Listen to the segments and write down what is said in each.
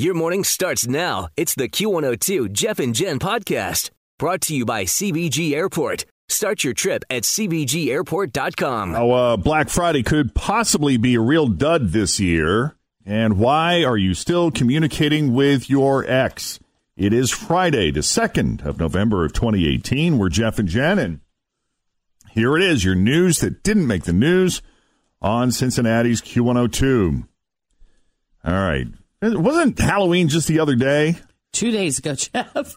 Your morning starts now. It's the Q102 Jeff and Jen podcast brought to you by CVG Airport. Start your trip at CVGAirport.com. Now, uh, Black Friday could possibly be a real dud this year. And why are you still communicating with your ex? It is Friday, the 2nd of November of 2018. We're Jeff and Jen, and here it is your news that didn't make the news on Cincinnati's Q102. All right. It wasn't Halloween just the other day? Two days ago, Jeff.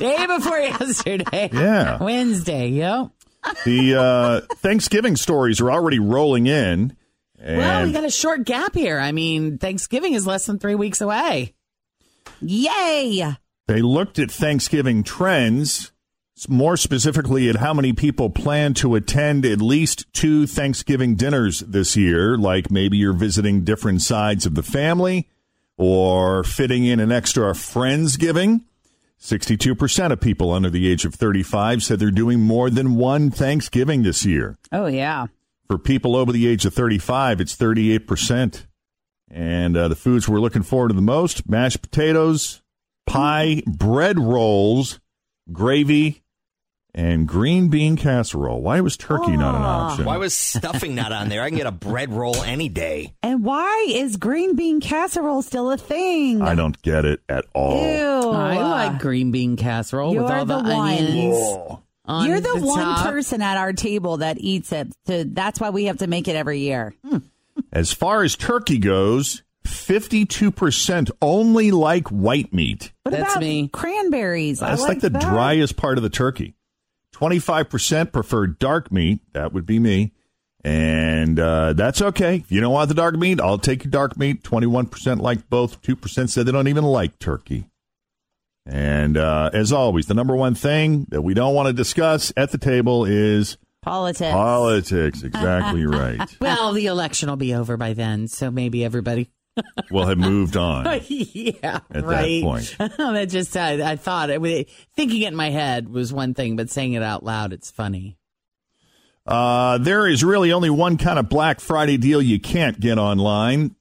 Day before yesterday. Yeah. Wednesday, yep. The uh, Thanksgiving stories are already rolling in. Well, we got a short gap here. I mean, Thanksgiving is less than three weeks away. Yay! They looked at Thanksgiving trends, more specifically at how many people plan to attend at least two Thanksgiving dinners this year, like maybe you're visiting different sides of the family or fitting in an extra Friendsgiving. 62% of people under the age of 35 said they're doing more than one Thanksgiving this year. Oh, yeah. For people over the age of 35, it's 38%. And uh, the foods we're looking forward to the most mashed potatoes, pie, bread rolls, gravy, and green bean casserole. Why was turkey not an ah. option? Why was stuffing not on there? I can get a bread roll any day. And why is green bean casserole still a thing? I don't get it at all. Ew. I like green bean casserole with You're all the, the one. onions. On You're the, one top. person at our table that eats it. To, that's why we have to make it every year. Hmm. As far as turkey goes, 52% only like white meat. What That's about me. cranberries? I That's like, the that. driest part of the turkey. 25% prefer dark meat. That would be me. And uh, that's okay. If you don't want the dark meat, I'll take your dark meat. 21% like both. 2% said they don't even like turkey. And uh, as always, the number one thing that we don't want to discuss at the table is Politics. politics. Exactly right. Well, the election will be over by then, so maybe everybody. We'll have moved on. yeah, that right. point. that just I, I thought it, thinking it in my head was one thing, but saying it out loud, it's funny. Uh, there is really only one kind of Black Friday deal you can't get online.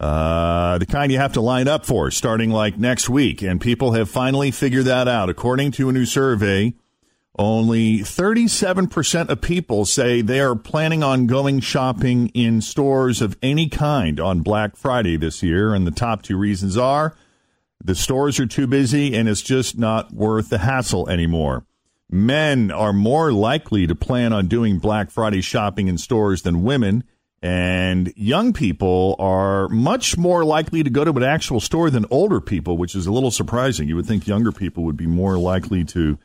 Uh, the kind you have to line up for starting like next week. And people have finally figured that out. According to a new survey, only 37% of people say they are planning on going shopping in stores of any kind on Black Friday this year. And the top two reasons are the stores are too busy and it's just not worth the hassle anymore. Men are more likely to plan on doing Black Friday shopping in stores than women. And young people are much more likely to go to an actual store than older people, which is a little surprising. You would think younger people would be more likely to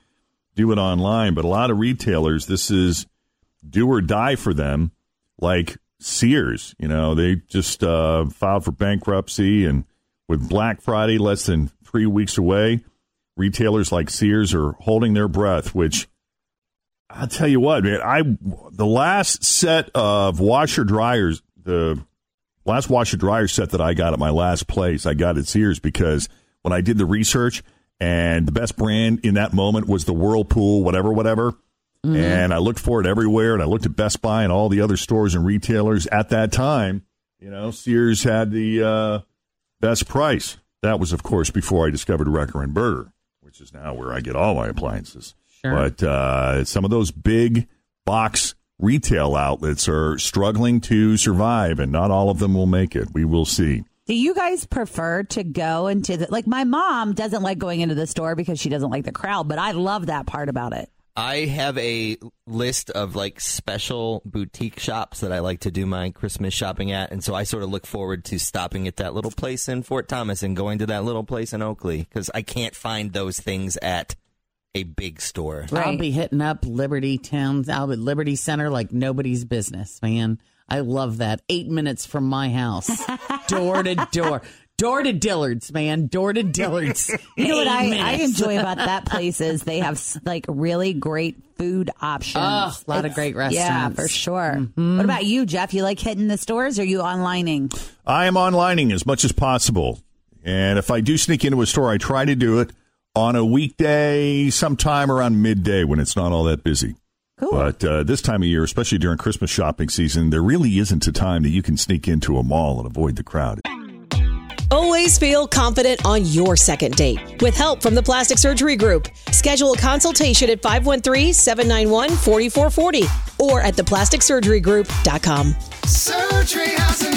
do it online, but a lot of retailers, this is do or die for them, like Sears. You know, they just uh, filed for bankruptcy, and with Black Friday less than three weeks away, retailers like Sears are holding their breath, which I'll tell you what, man, I the last set of washer dryers, the last washer dryer set that I got at my last place, I got at Sears because when I did the research and the best brand in that moment was the Whirlpool, whatever, whatever. And I looked for it everywhere and I looked at Best Buy and all the other stores and retailers at that time. You know, Sears had the uh, best price. That was, of course, before I discovered Recker and Boerger, which is now where I get all my appliances. Sure. But uh, some of those big box retail outlets are struggling to survive, and not all of them will make it. We will see. Do you guys prefer to go into the like my mom doesn't like going into the store because she doesn't like the crowd, but I love that part about it. I have a list of like special boutique shops that I like to do my Christmas shopping at, and so I sort of look forward to stopping at that little place in Fort Thomas and going to that little place in Oakley because I can't find those things at a big store. I'll be hitting up Liberty Towns, out at Liberty Center like nobody's business, man. I love that. Eight minutes from my house, door to door. Door to Dillard's, man. Door to Dillard's. You know what I, I enjoy about that place is they have like really great food options. Oh, a lot of great restaurants. Yeah, for sure. Mm-hmm. What about you, Jeff? You like hitting the stores or you onlining? I am onlining as much as possible. And if I do sneak into a store, I try to do it on a weekday, sometime around midday when it's not all that busy. Cool. But uh, this time of year, especially during Christmas shopping season, there really isn't a time that you can sneak into a mall and avoid the crowd. Always feel confident on your second date. With help from the Plastic Surgery Group, schedule a consultation at 513-791-4440 or at theplasticsurgerygroup.com. Surgery has an art.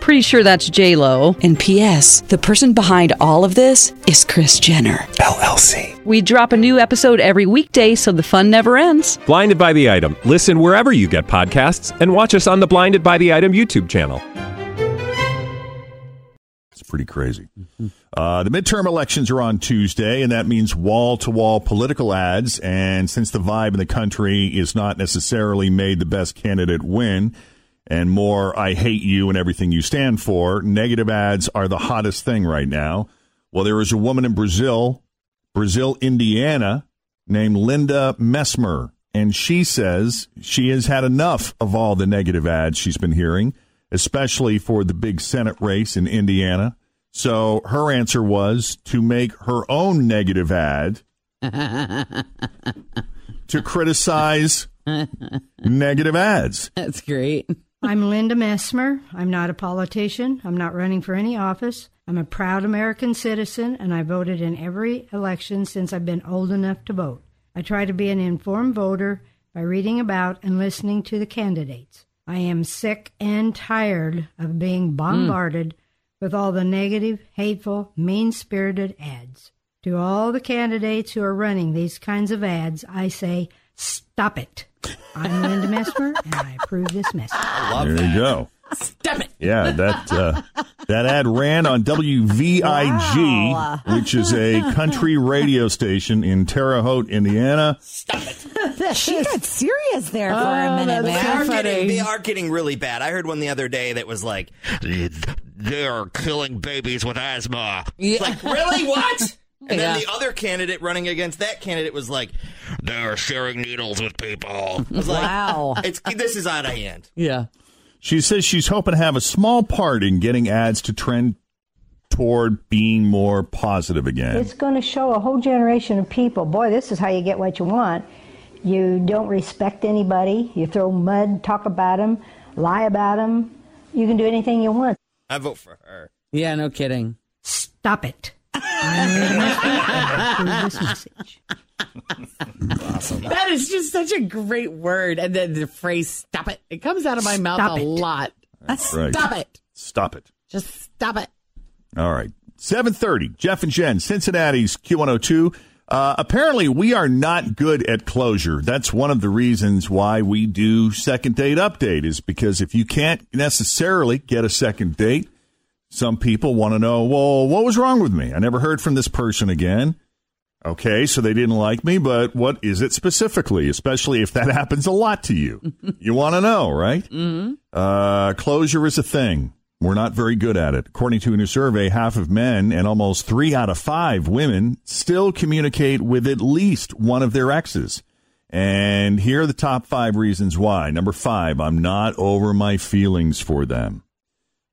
Pretty sure that's J Lo. And P.S. The person behind all of this is Kris Jenner. LLC. We drop a new episode every weekday, so the fun never ends. Blinded by the item. Listen wherever you get podcasts, and watch us on the Blinded by the Item YouTube channel. It's pretty crazy. Uh, the midterm elections are on Tuesday, and that means wall to wall political ads. And since the vibe in the country is not necessarily made the best candidate win, and more I hate you and everything you stand for, negative ads are the hottest thing right now. Well, there is a woman in Brazil, Brazil, Indiana, named Linda Messmer, and she says she has had enough of all the negative ads she's been hearing, especially for the big Senate race in Indiana. So her answer was to make her own negative ad to criticize negative ads. That's great. I'm Linda Messmer. I'm not a politician. I'm not running for any office. I'm a proud American citizen, and I voted in every election since I've been old enough to vote. I try to be an informed voter by reading about and listening to the candidates. I am sick and tired of being hmm. bombarded with all the negative, hateful, mean spirited ads. To all the candidates who are running these kinds of ads, I say, stop it. I'm Linda Messmer, and I approve this message. there you go. Stop it. Yeah, that uh, that ad ran on WVIG, Wow. which is a country radio station in Terre Haute, Indiana. Stop it. she got serious there for Oh, a minute, that's They are, getting, they are getting really bad. I heard one the other day that was like, they're killing babies with asthma. It's like, really? What? And then the other candidate running against that candidate was like, they're sharing needles with people. I was like, Wow. it's, this is out of hand. Yeah. She says she's hoping to have a small part in getting ads to trend toward being more positive again. It's going to show a whole generation of people. Boy, this is how you get what you want. You don't respect anybody. You throw mud, talk about them, lie about them. You can do anything you want. I vote for her. Yeah, no kidding. Stop it. I'm Linda Messmer, and I approve this message. That is just such a great word. And then the phrase stop it. It comes out of my mouth Stop a it. lot. right. Stop it. Stop it. Just stop it. All right. 730, Jeff and Jen, Cincinnati's Q102. Uh, apparently, we are not good at closure. That's one of the reasons why we do second date update is because if you can't necessarily get a second date, some people want to know, well, what was wrong with me? I never heard from this person again. Okay, so they didn't like me, but what is it specifically? Especially if that happens a lot to you. you want to know, right? Mm-hmm. Uh, closure is a thing. We're not very good at it. According to a new survey, half of men and almost three out of five women still communicate with at least one of their exes. And here are the top five reasons why. Number five, I'm not over my feelings for them.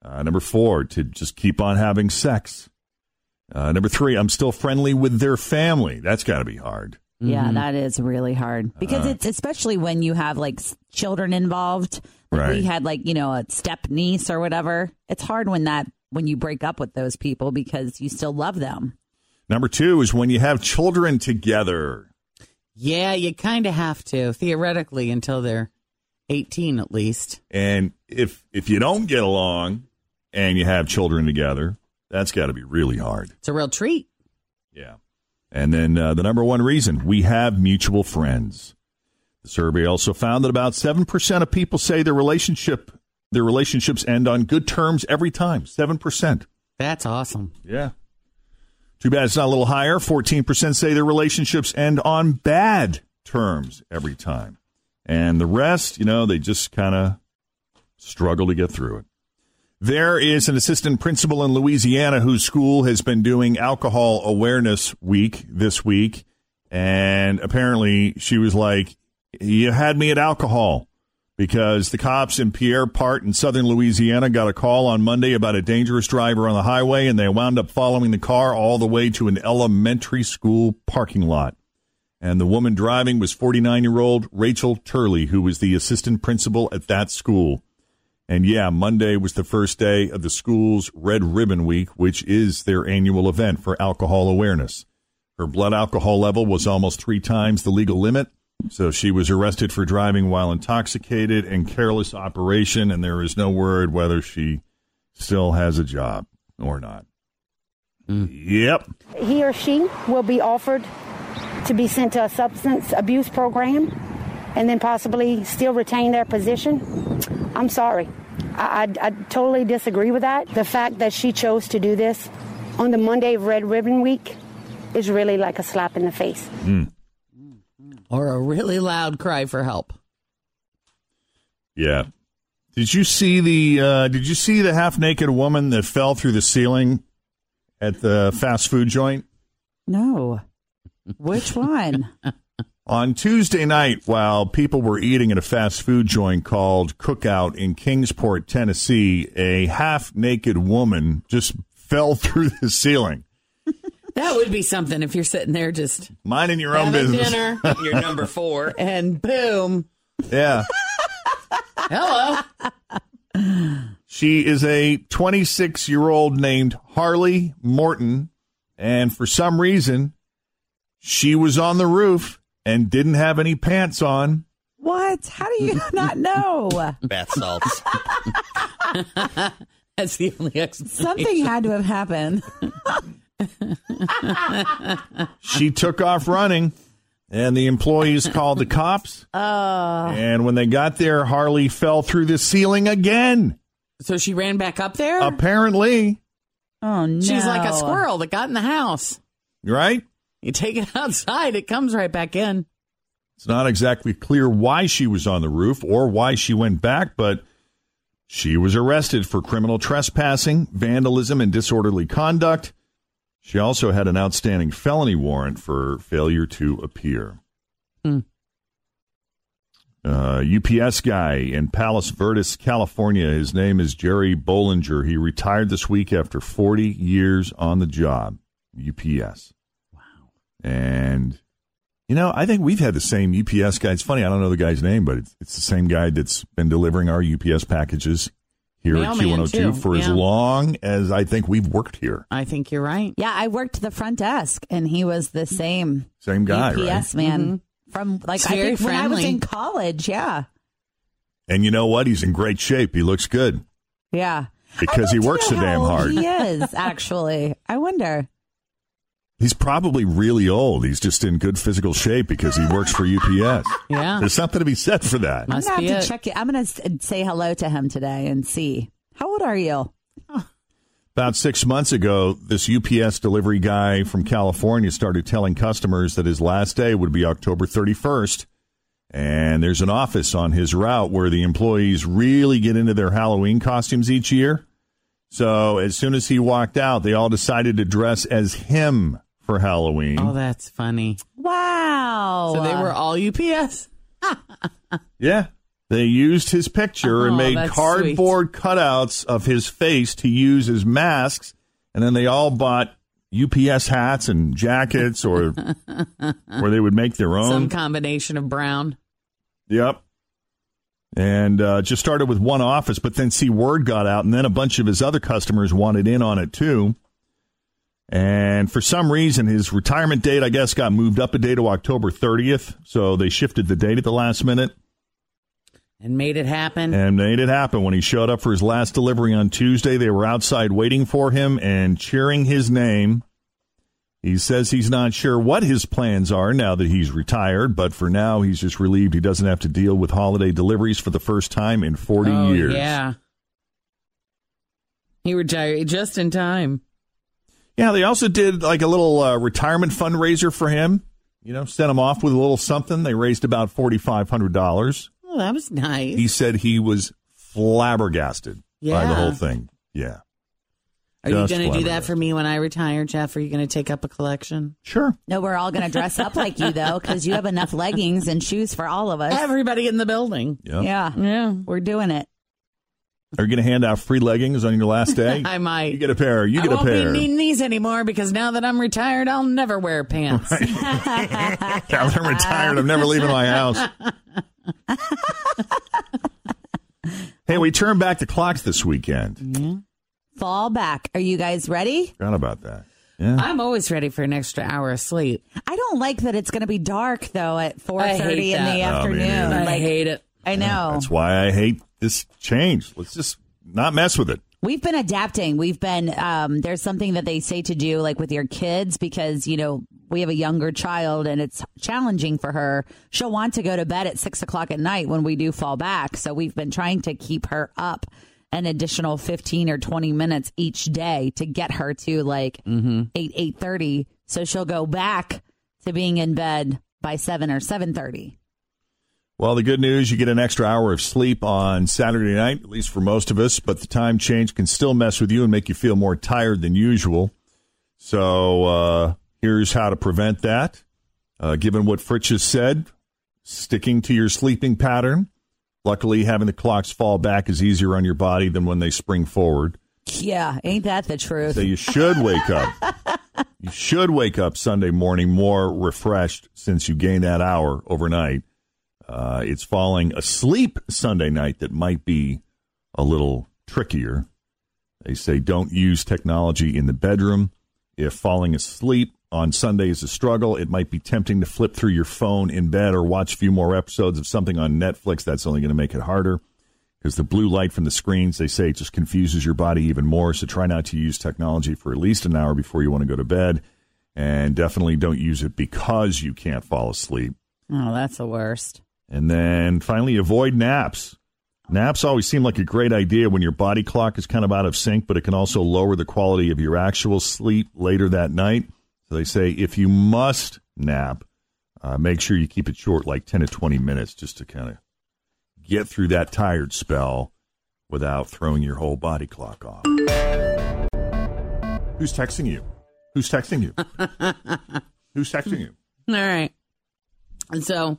Uh, number four, to just keep on having sex. Uh, number three, I'm still friendly with their family. That's got to be hard. Yeah, that is really hard because Uh, it's especially when you have like children involved. Like Right. We had like you know a step niece or whatever. It's hard when that when you break up with those people because you still love them. Number two is when you have children together. Yeah, you kind of have to theoretically until they're 18 at least. And if if you don't get along and you have children together, that's got to be really hard. It's a real treat. Yeah. And then uh, the number one reason we have mutual friends. The survey also found that about seven percent of people say their relationship their relationships end on good terms every time. Seven percent. That's awesome. Yeah. Too bad it's not a little higher. Fourteen percent say their relationships end on bad terms every time, and the rest, you know, they just kind of struggle to get through it. There is an assistant principal in Louisiana whose school has been doing Alcohol Awareness Week this week. And apparently she was like, You had me at alcohol because the cops in Pierre Part in southern Louisiana got a call on Monday about a dangerous driver on the highway, and they wound up following the car all the way to an elementary school parking lot. And the woman driving was 49 year old Rachel Turley, who was the assistant principal at that school. And yeah, Monday was the first day of the school's Red Ribbon Week, which is their annual event for alcohol awareness. Her blood alcohol level was almost three times the legal limit, so she was arrested for driving while intoxicated and careless operation, and there is no word whether she still has a job or not. Hmm. Yep. he or she will be offered to be sent to a substance abuse program and then possibly still retain their position. I'm sorry. I, I, I totally disagree with that. The fact that she chose to do this on the Monday of Red Ribbon Week is really like a slap in the face. Or a really loud cry for help. Yeah. Did you see the uh, Did you see the half naked woman that fell through the ceiling at the fast food joint? No, which one? On Tuesday night, while people were eating at a fast food joint called Cookout in Kingsport, Tennessee, a half naked woman just fell through the ceiling. That would be something if you're sitting there just Minding your own business. dinner. You're number four. and boom. Yeah. Hello. She is a 26 year old named Harley Morton. And for some reason, she was on the roof and didn't have any pants on. What? How do you not know? Bath salts. That's the only explanation. Something had to have happened. She took off running, and the employees called the cops. Oh. And when they got there, Harley fell through the ceiling again. So she ran back up there? Apparently, Oh no. She's like a squirrel that got in the house. right? You take it outside, it comes right back in. It's not exactly clear why she was on the roof or why she went back, but she was arrested for criminal trespassing, vandalism, and disorderly conduct. She also had an outstanding felony warrant for failure to appear. Hmm. Uh, UPS guy in Palos Verdes, California. His name is Jerry Bollinger. He retired this week after 40 years on the job. UPS. Wow. And, you know, I think we've had the same UPS guy. It's funny, I don't know the guy's name, but it's, it's the same guy that's been delivering our UPS packages here Mailman, at Q102 too. for as long as I think we've worked here. I think you're right. Yeah, I worked the front desk, and he was the same. Same guy, UPS right? man mm-hmm. from like I very think when I was in college. Yeah, And you know what? He's in great shape. He looks good yeah. because he works so damn hard. He is actually. I wonder. He's probably really old. He's just in good physical shape because he works for UPS. Yeah. There's something to be said for that. I'm gonna have to check it. I'm gonna say hello to him today and see. How old are you? About six months ago, this UPS delivery guy from California started telling customers that his last day would be October 31st. And there's an office on his route where the employees really get into their Halloween costumes each year. So as soon as he walked out, they all decided to dress as him for Halloween. Oh, that's funny. Wow. So they were all UPS. Yeah. They used his picture and Oh, made that's cardboard cutouts of his face to use as masks. And then they all bought UPS hats and jackets, or or they would make their own. Some combination of brown. Yep. And uh, just started with one office, but then see word got out, and then a bunch of his other customers wanted in on it too. And for some reason, his retirement date, I guess, got moved up a day to October 30th. So they shifted the date at the last minute And made it happen. and made it happen. When he showed up for his last delivery on Tuesday, they were outside waiting for him and cheering his name. He says he's not sure what his plans are now that he's retired, but for now, he's just relieved he doesn't have to deal with holiday deliveries for the first time in 40 oh, years. Yeah. He retired just in time. Yeah, they also did like a little uh, retirement fundraiser for him. You know, sent him off with a little something. They raised about $4,500. Well, that was nice. He said he was flabbergasted by the whole thing. Yeah. Are you going to do that for me when I retire, Jeff? Are you going to take up a collection? Sure. No, we're all going to dress up like you though, because you have enough leggings and shoes for all of us. Everybody in the building. Yep. Yeah, Yeah. we're doing it. Are you going to hand out free leggings on your last day? I might. You get a pair. You I get a pair. I won't pair. be needing these anymore because now that I'm retired, I'll never wear pants. Now that I'm retired. I'm never leaving my house. hey, we turned back the clocks this weekend. Yeah. Fall back. Are you guys ready? Forgot about that. Yeah. I'm always ready for an extra hour of sleep. I don't like that it's going to be dark though at four I thirty hate in the that. Oh, afternoon. I like, hate it. I know. That's why I hate this change. Let's just not mess with it. We've been adapting. We've been um, there's something that they say to do like with your kids because you know we have a younger child and it's challenging for her. She'll want to go to bed at six o'clock at night when we do fall back. So we've been trying to keep her up an additional fifteen or twenty minutes each day to get her to like eight eight thirty. So she'll go back to being in bed by seven or seven thirty. Well, the good news, you get an extra hour of sleep on Saturday night, at least for most of us, but the time change can still mess with you and make you feel more tired than usual. So, uh, here's how to prevent that. Uh, given what Fritz has said, sticking to your sleeping pattern. Luckily, having the clocks fall back is easier on your body than when they spring forward. Yeah, ain't that the truth? So you should wake up. You should wake up Sunday morning more refreshed since you gained that hour overnight. Uh, it's falling asleep Sunday night that might be a little trickier. They say don't use technology in the bedroom. If falling asleep on Sunday is a struggle, it might be tempting to flip through your phone in bed or watch a few more episodes of something on Netflix. That's only going to make it harder because the blue light from the screens, they say, just confuses your body even more. So try not to use technology for at least an hour before you want to go to bed. And definitely don't use it because you can't fall asleep. Oh, that's the worst. And then finally, avoid naps. Naps always seem like a great idea when your body clock is kind of out of sync, but it can also lower the quality of your actual sleep later that night. So they say if you must nap, uh, make sure you keep it short, like 10 to 20 minutes, just to kind of get through that tired spell without throwing your whole body clock off. Who's texting you? Who's texting you? Who's texting you? All right. And so,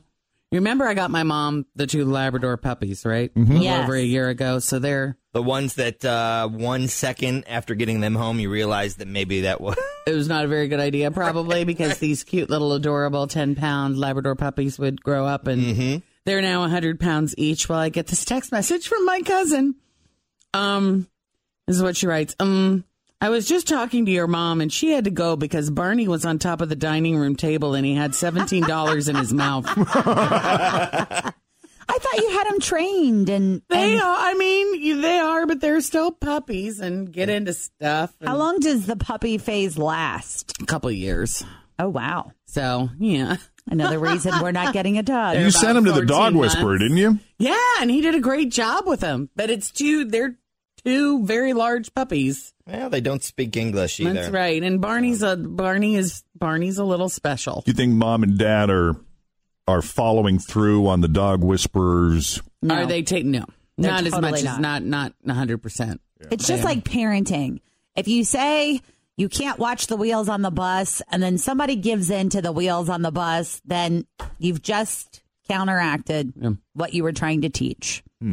you remember I got my mom the two Labrador puppies, right? Mm-hmm. A little Yes. Over a year ago. So they're The ones that uh, one second after getting them home, you realize that maybe that was. it was not a very good idea, probably because these cute little adorable ten pound Labrador puppies would grow up and they're now hundred pounds each. While I get this text message from my cousin. Um, this is what she writes. Um, I was just talking to your mom and she had to go because Barney was on top of the dining room table and he had seventeen dollars in his mouth. I thought you had them trained and, They and are. I mean, they are, but they're still puppies and get into stuff. how long does the puppy phase last? A couple of years. Oh wow. So yeah, Another reason we're not getting a dog. You sent him to the dog 14 whisperer, didn't you? yeah, and he did a great job with them. But it's two. They're two very large puppies. Well, they don't speak English either. That's right. And Barney's a Barney is Barney's a little special. Do you think mom and dad are are following through on the dog whisperers? No. Are they taking no? They're not as much not. as not not one hundred percent. It's just like parenting. If you say you can't watch the wheels on the bus and then somebody gives in to the wheels on the bus, then you've just counteracted Yeah. what you were trying to teach.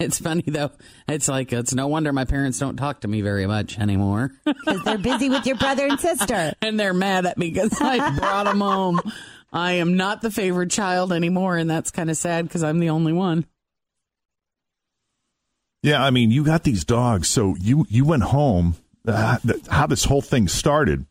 it's funny though. It's like it's no wonder my parents don't talk to me very much anymore. Because they're busy with your brother and sister. and they're mad at me because I brought them home. I am not the favorite child anymore, and that's kind of sad because I'm the only one. Yeah, I mean, you got these dogs, so you you went home. Uh, th- how this whole thing started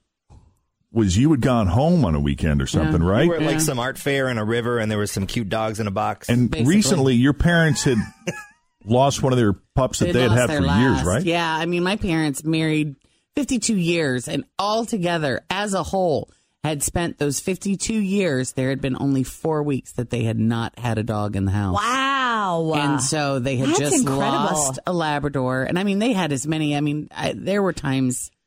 was you had gone home on a weekend or something, right? We were at like some art fair in a river, and there was some cute dogs in a box. and recently, your parents had lost one of their pups that they, had had their for years, right? Yeah, I mean, my parents married 52 years, and all together, as a whole, had spent those 52 years. There had been only four weeks that they had not had a dog in the house. Wow. And so they had That's just incredible. lost a Labrador. And I mean, they had as many. I mean, I, there were times where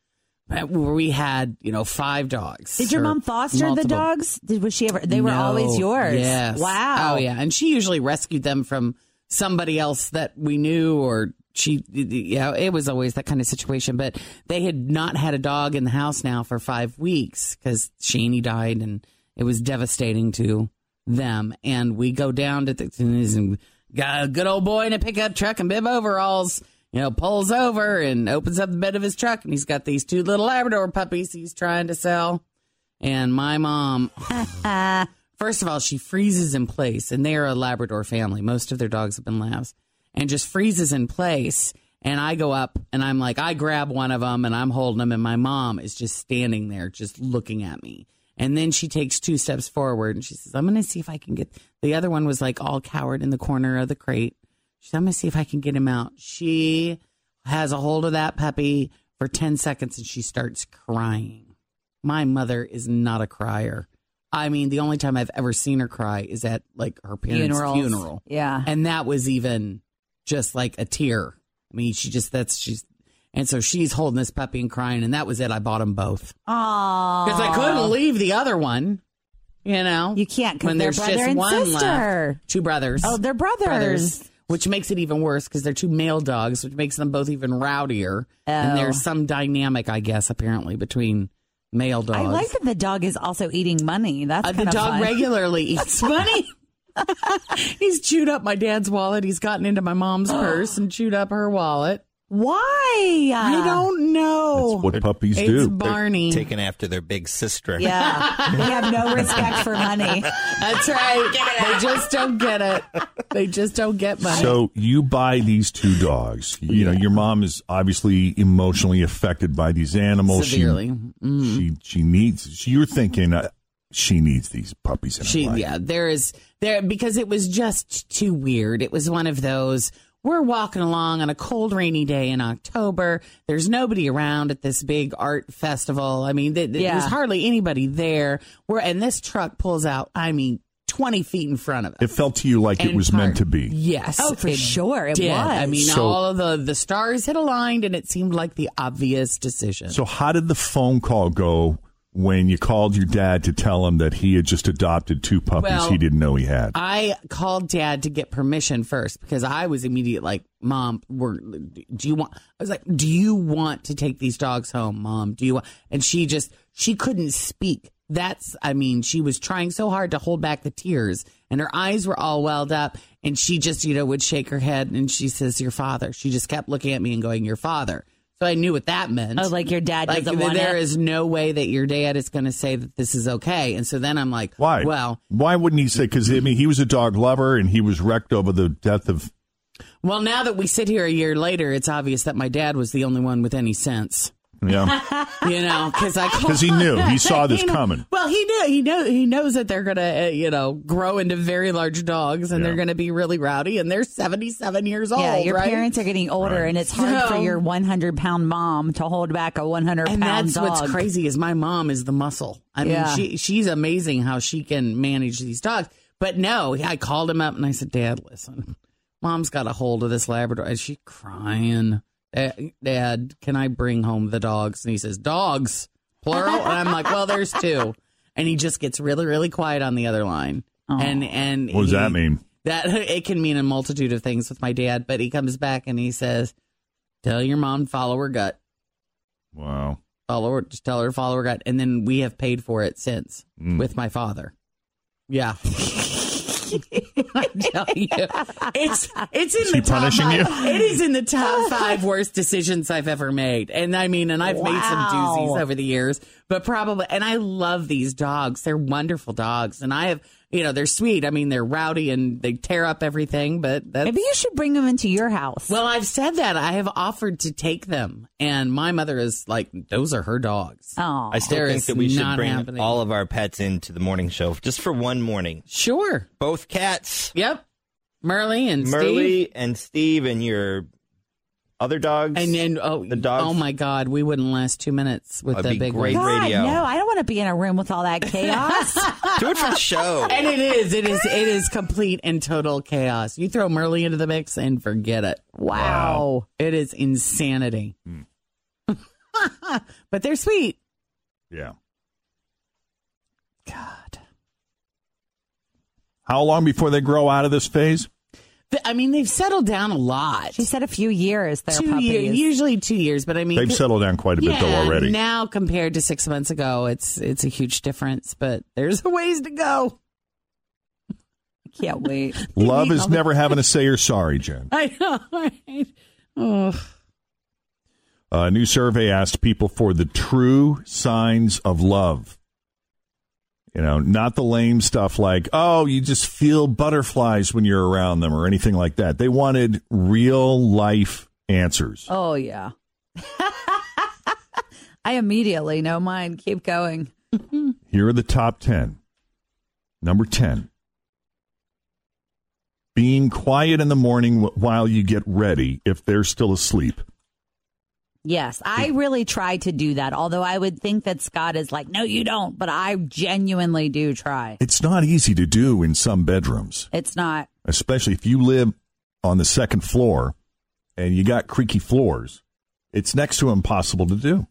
we had, you know, five dogs. Did your mom foster the dogs? Did was she ever? They were No. always yours. Yes. Wow. Oh yeah, and she usually rescued them from somebody else that we knew, or she, yeah, it was always that kind of situation. But they had not had a dog in the house now for five weeks because Shaney died, and it was devastating to them. And we go down to the and got a good old boy in a pickup truck and bib overalls. You know, pulls over and opens up the bed of his truck, and he's got these two little Labrador puppies he's trying to sell. And my mom, first of all, she freezes in place, and they are a Labrador family. Most of their dogs have been Labs, and just freezes in place. And I go up and I'm like, I grab one of them and I'm holding them, and my mom is just standing there, just looking at me. And then she takes two steps forward and she says, I'm going to see if I can get the other one was like all cowered in the corner of the crate. She said, I'm going to see if I can get him out. She has a hold of that puppy for 10 seconds and she starts crying. My mother is not a crier. I mean, the only time I've ever seen her cry is at like her parents' Funerals. funeral. Yeah. And that was even just like a tear. I mean, she just, that's, she's, and so she's holding this puppy and crying. And that was it. I bought them both. Aww. Because I couldn't leave the other one. You know, You can't when there's brother just and one sister. left. Two brothers. Oh, they're brothers. Which makes it even worse because they're two male dogs, which makes them both even rowdier. And Oh. there's some dynamic, I guess, apparently between male dogs. I like that the dog is also eating money. That's Uh, the dog fun. regularly eats money. He's chewed up my dad's wallet. He's gotten into my mom's purse and chewed up her wallet. Why? I don't know. That's what puppies it's do. Barney. taken after their big sister. Yeah, they have no respect for money. That's right. They just don't get it. They just don't get money. So you buy these two dogs. You know, your mom is obviously emotionally affected by these animals. She- Severely. She she, needs. You're thinking uh, she needs these puppies in her She, life. yeah, there is there because it was just too weird. It was one of those. We're walking along on a cold, rainy day in October. There's nobody around at this big art festival. I mean, th- th- Yeah. there's hardly anybody there. We're and this truck pulls out. I mean, 20 feet in front of us. It felt to you like it was part- meant to be. Yes. Oh, for sure, it did. was. I mean, So- all of the the stars had aligned, and it seemed like the obvious decision. So how did the phone call go when you called your dad to tell him that he had just adopted two puppies Well, he didn't know he had? I called dad to get permission first because I was immediate like, Mom, we're, do you want, I was like, do you want to take these dogs home, Mom? Do you want, and she just, she couldn't speak. That's, I mean, she was trying so hard to hold back the tears and her eyes were all welled up and she just, you know, would shake her head and she says, Your father. She just kept looking at me and going, Your father. So I knew what that meant. Oh, like your dad Like doesn't want there it? is no way that your dad is going to say that this is okay. And so then I'm like, Why? Well, why wouldn't he say? Because I mean, he was a dog lover, and he was wrecked over the death of. Well, now that we sit here a year later, it's obvious that my dad was the only one with any sense. Yeah, You know, because I because he knew he saw this You know, coming. Well, he knew he know he knows that they're gonna uh, you know grow into very large dogs and Yeah. they're gonna be really rowdy and they're seventy seven years old. yeah, your right? parents are getting older, Right. and it's hard for your 100 pound mom to hold back a 100 And that's dog. what's crazy is my mom is the muscle. I mean, she she's amazing how she can manage these dogs. But no, I called him up and I said, Dad, listen, Mom's got a hold of this Labrador, and she's crying. "Dad- Dad, can I bring home the dogs? And he says, Dogs, plural. and I'm like, Well, there's two. And he just gets really, really quiet on the other line. And and What does he- that mean? That it can mean a multitude of things with my dad. But he comes back and he says, Tell your mom to follow her gut Wow. follow her, just tell her to follow her gut, and then we have paid for it since Mm. with my father. Yeah, I'm telling you, it's it's in Is the he top five. you? It is in the top five worst decisions I've ever made, and I mean, and I've made some doozies over the years, but probably, and I love these dogs. They're wonderful dogs, and I have, you know, they're sweet. I mean, they're rowdy and they tear up everything, but that's, Maybe you should bring them into your house. well, I've said that I have offered to take them, and my mother is like, "Those are her dogs." Oh, I still There think that we should bring happening. all of our pets into the morning show just for one morning. sure. Both cats, Yep. Merle and Merle Steve. and Steve, and your other dogs. And then oh, The dogs? oh my God, we wouldn't last two minutes with That'd the be big great. God, radio. no, I don't want to be in a room with all that chaos. Do it for the show. And it is, it is, it is complete and total chaos. You throw Merle into the mix and forget it. wow. It is insanity. Hmm. but they're sweet. Yeah. God. How long before they grow out of this phase? Th- I mean, they've settled down a lot. She said a few years. They're two puppies. years, usually two years, but I mean, They've settled down quite a bit yeah, though already. Now compared to six months ago, it's it's a huge difference, but there's a ways to go. I Can't wait. Love is never having to say you're sorry, Jen. I know, right? Oh. A new survey asked people for the true signs of love. You know, not the lame stuff like, oh, you just feel butterflies when you're around them or anything like that. They wanted real life answers. Oh yeah. I immediately know mine. Keep going. Here are the top 10. Number 10. Being quiet in the morning while you get ready if they're still asleep. Yes, I really try to do that. Although I would think that Scott is like, no, you don't. But I genuinely do try. It's not easy to do in some bedrooms. It's not. especially if you live on the second floor and you got creaky floors, it's next to impossible to do.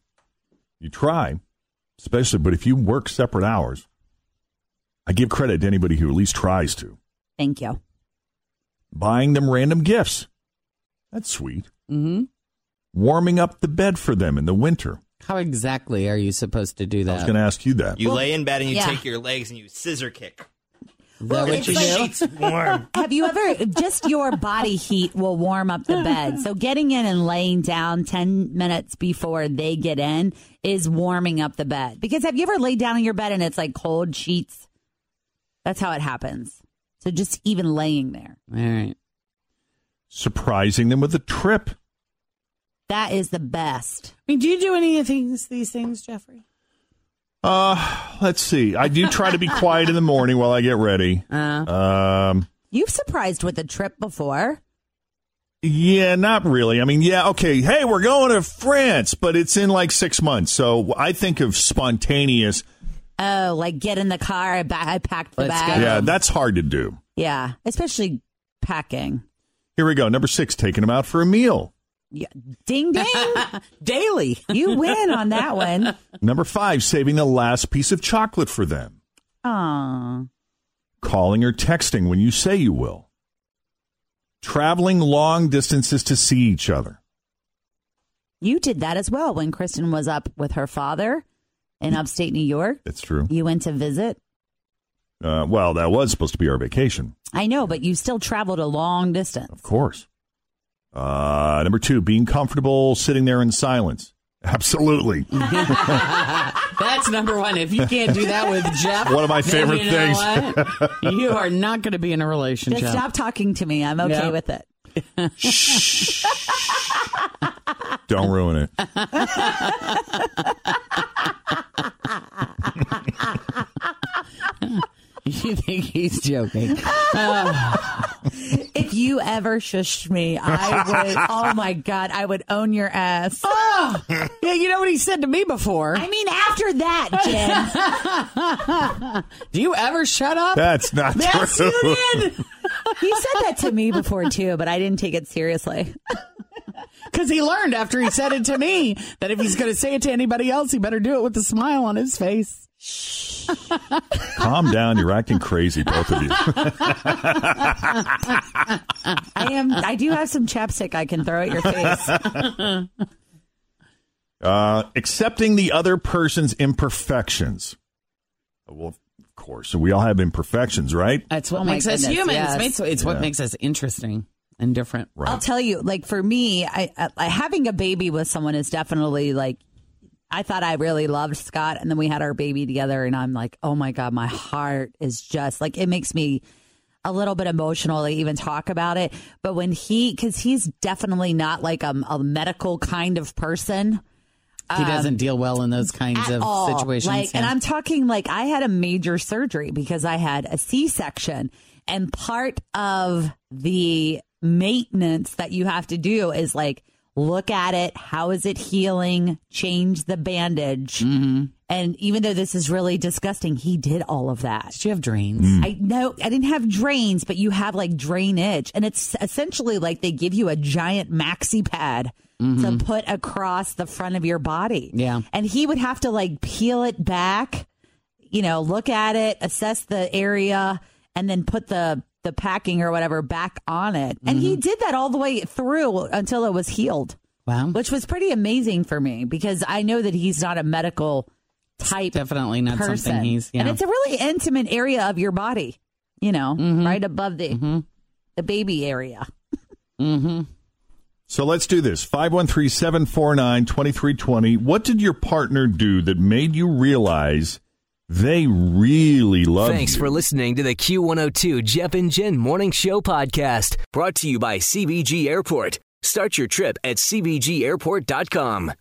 You try, especially, but if you work separate hours, I give credit to anybody who at least tries to. Thank you. Buying them random gifts. That's sweet. hmm Warming up the bed for them in the winter. How exactly are you supposed to do that? I that? was going to ask you that. You lay in bed and you yeah. take your legs and you scissor kick. Is that what it's you like- do? Sheets warm. Have you ever just your body heat will warm up the bed? So getting in and laying down 10 minutes before they get in is warming up the bed. Because have you ever laid down in your bed and it's like cold sheets? That's how it happens. So just even laying there. All right. Surprising them with a trip. That is the best. I mean, do you do any of these these things, Jeffrey? Uh, let's see. I do try to be quiet in the morning while I get ready. Uh, Um, You've surprised with a trip before. Yeah, not really. I mean, yeah, okay. Hey, we're going to France, but it's in like six months. So I think of spontaneous. Oh, like get in the car. I, ba- I packed the Let's bag. Yeah, that's hard to do. Yeah, especially packing. Here we go. Number six, taking them out for a meal. Yeah. Ding ding. daily. you win on that one. Number five, saving the last piece of chocolate for them. Aw. Calling or texting when you say you will. Traveling long distances to see each other. You did that as well when Kristen was up with her father in upstate New York. That's true. You went to visit. Uh, well, that was supposed to be our vacation, I know, but you still traveled a long distance. of course. Uh, number two, being comfortable sitting there in silence. Absolutely. That's number one. If you can't do that with Jeff, One of my favorite you know things. you are not going to be in a relationship. Just stop talking to me. I'm okay Yeah. with it. Shh. Don't ruin it. You think he's joking? If you ever shushed me, I would. oh my god, I would own your ass. oh, yeah. You know what he said to me before? I mean, after that, Jen, Do you ever shut up? That's not Yes, true. you did. he said that to me before too, but I didn't take it seriously. Because he learned after he said it to me that if he's going to say it to anybody else, he better do it with a smile on his face. Calm down. You're acting crazy, both of you. I am. I do have some chapstick I can throw at your face. Uh, accepting the other person's imperfections. Well, of course. So we all have imperfections, right? That's what Oh my makes us goodness, humans. yes. It's, it's what Yeah. makes us interesting and different. Right. I'll tell you, like for me, I, I having a baby with someone is definitely like. I thought I really loved Scott, and then we had our baby together, and I'm like, oh my god, my heart is just like it makes me a little bit emotional to even talk about it. But when he, because he's definitely not like a, a medical kind of person. He doesn't deal well in those kinds Um, of all. situations. Like, and. I'm talking like I had a major surgery because I had a C-section, and part of the maintenance that you have to do is like look at it. How is it healing? Change the bandage. Mm-hmm. And even though this is really disgusting, he did all of that. Did you have drains? I know I didn't have drains, but you have like drainage, and it's essentially like they give you a giant maxi pad to put across the front of your body. Yeah. and he would have to like peel it back, you know, look at it, assess the area, and then put the the packing or whatever back on it. And he mm-hmm. did that all the way through until it was healed, Wow. which was pretty amazing for me because I know that he's not a medical type Definitely not person. something he's. Yeah. And it's a really intimate area of your body, you know, mm-hmm. right above the mm-hmm. the baby area. mm-hmm. So let's do this. 513 749 2320. What did your partner do that made you realize they really love Thanks you? for listening to the Q102 Jeff and Jen Morning Show podcast, brought to you by CVG Airport. Start your trip at CVGAirport.com.